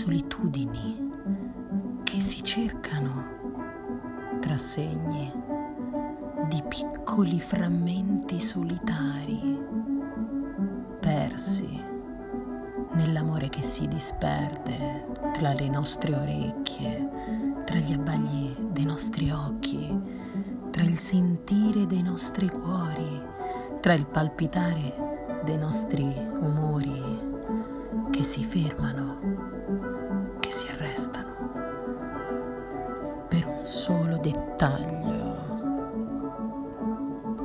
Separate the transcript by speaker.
Speaker 1: solitudini che si cercano tra segni di piccoli frammenti solitari persi nell'amore che si disperde tra le nostre orecchie, tra gli abbagli dei nostri occhi, tra il sentire dei nostri cuori, tra il palpitare dei nostri umori che si fermano, che si arrestano per un solo dettaglio